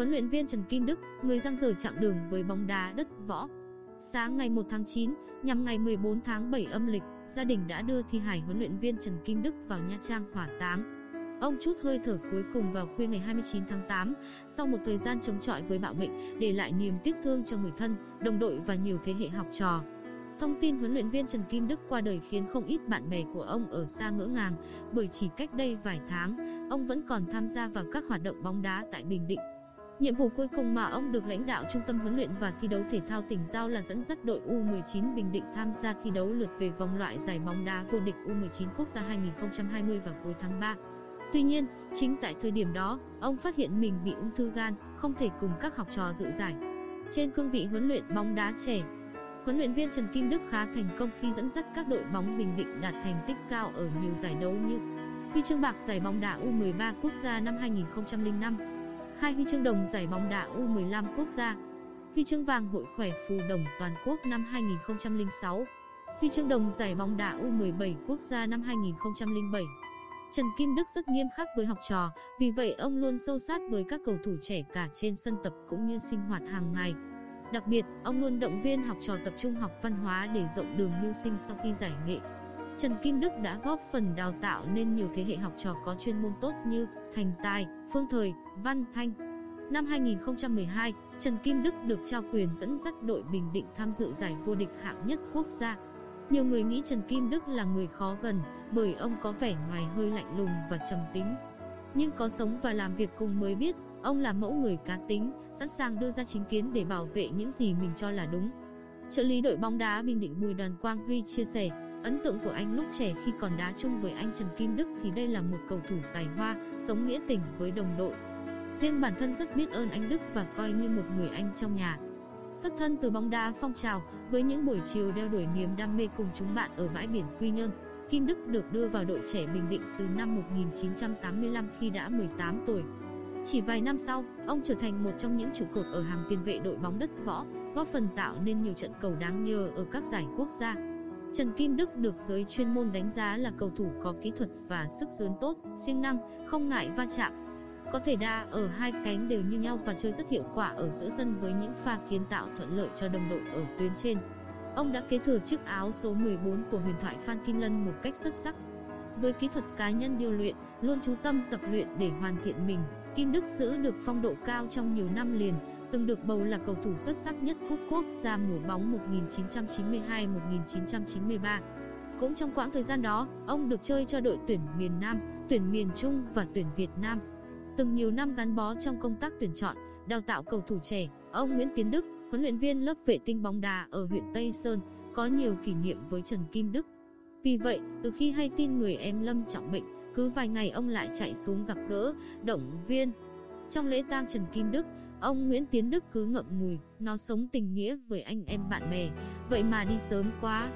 Huấn luyện viên Trần Kim Đức, người giang dở chặng đường với bóng đá đất võ. Sáng ngày 1 tháng 9, nhằm ngày 14 tháng 7 âm lịch, gia đình đã đưa thi hài huấn luyện viên Trần Kim Đức vào Nha Trang hỏa táng. Ông chút hơi thở cuối cùng vào khuya ngày 29 tháng 8, sau một thời gian chống chọi với bạo bệnh, để lại niềm tiếc thương cho người thân, đồng đội và nhiều thế hệ học trò. Thông tin huấn luyện viên Trần Kim Đức qua đời khiến không ít bạn bè của ông ở xa ngỡ ngàng, bởi chỉ cách đây vài tháng, ông vẫn còn tham gia vào các hoạt động bóng đá tại Bình Định. Nhiệm vụ cuối cùng mà ông được lãnh đạo Trung tâm huấn luyện và thi đấu thể thao tỉnh giao là dẫn dắt đội U19 Bình Định tham gia thi đấu lượt về vòng loại giải bóng đá vô địch U19 quốc gia 2020 vào cuối tháng 3. Tuy nhiên, chính tại thời điểm đó, ông phát hiện mình bị ung thư gan, không thể cùng các học trò dự giải. Trên cương vị huấn luyện bóng đá trẻ, huấn luyện viên Trần Kim Đức khá thành công khi dẫn dắt các đội bóng Bình Định đạt thành tích cao ở nhiều giải đấu như huy chương bạc giải bóng đá U13 quốc gia năm 2005, hai huy chương đồng giải bóng đá U15 quốc gia, huy chương vàng hội khỏe phù đồng toàn quốc năm 2006, huy chương đồng giải bóng đá U17 quốc gia năm 2007. Trần Kim Đức rất nghiêm khắc với học trò, vì vậy ông luôn sâu sát với các cầu thủ trẻ cả trên sân tập cũng như sinh hoạt hàng ngày. Đặc biệt, ông luôn động viên học trò tập trung học văn hóa để rộng đường mưu sinh sau khi giải nghệ. Trần Kim Đức đã góp phần đào tạo nên nhiều thế hệ học trò có chuyên môn tốt như Thành Tài, Phương Thời, Văn Thanh. Năm 2012, Trần Kim Đức được trao quyền dẫn dắt đội Bình Định tham dự giải vô địch hạng nhất quốc gia. Nhiều người nghĩ Trần Kim Đức là người khó gần bởi ông có vẻ ngoài hơi lạnh lùng và trầm tính. Nhưng có sống và làm việc cùng mới biết, ông là mẫu người cá tính, sẵn sàng đưa ra chính kiến để bảo vệ những gì mình cho là đúng. Trợ lý đội bóng đá Bình Định Bùi Đoàn Quang Huy chia sẻ, ấn tượng của anh lúc trẻ khi còn đá chung với anh Trần Kim Đức thì đây là một cầu thủ tài hoa, sống nghĩa tình với đồng đội. Riêng bản thân rất biết ơn anh Đức và coi như một người anh trong nhà. Xuất thân từ bóng đá phong trào, với những buổi chiều đeo đuổi niềm đam mê cùng chúng bạn ở bãi biển Quy Nhơn, Kim Đức được đưa vào đội trẻ Bình Định từ năm 1985 khi đã 18 tuổi. Chỉ vài năm sau, ông trở thành một trong những trụ cột ở hàng tiền vệ đội bóng đất võ, góp phần tạo nên nhiều trận cầu đáng nhớ ở các giải quốc gia. Trần Kim Đức được giới chuyên môn đánh giá là cầu thủ có kỹ thuật và sức dướn tốt, siêng năng, không ngại va chạm. Có thể đa ở hai cánh đều như nhau và chơi rất hiệu quả ở giữa sân với những pha kiến tạo thuận lợi cho đồng đội ở tuyến trên. Ông đã kế thừa chiếc áo số 14 của huyền thoại Phan Kim Lân một cách xuất sắc. Với kỹ thuật cá nhân điêu luyện, luôn chú tâm tập luyện để hoàn thiện mình, Kim Đức giữ được phong độ cao trong nhiều năm liền, từng được bầu là cầu thủ xuất sắc nhất cúp quốc gia mùa bóng 1992-1993. Cũng trong quãng thời gian đó, ông được chơi cho đội tuyển miền Nam, tuyển miền Trung và tuyển Việt Nam. Từng nhiều năm gắn bó trong công tác tuyển chọn, đào tạo cầu thủ trẻ, ông Nguyễn Tiến Đức, huấn luyện viên lớp vệ tinh bóng đá ở huyện Tây Sơn, có nhiều kỷ niệm với Trần Kim Đức. Vì vậy, từ khi hay tin người em Lâm trọng bệnh, cứ vài ngày ông lại chạy xuống gặp gỡ, động viên. Trong lễ tang Trần Kim Đức, ông Nguyễn Tiến Đức cứ ngậm ngùi, nó sống tình nghĩa với anh em bạn bè, vậy mà đi sớm quá.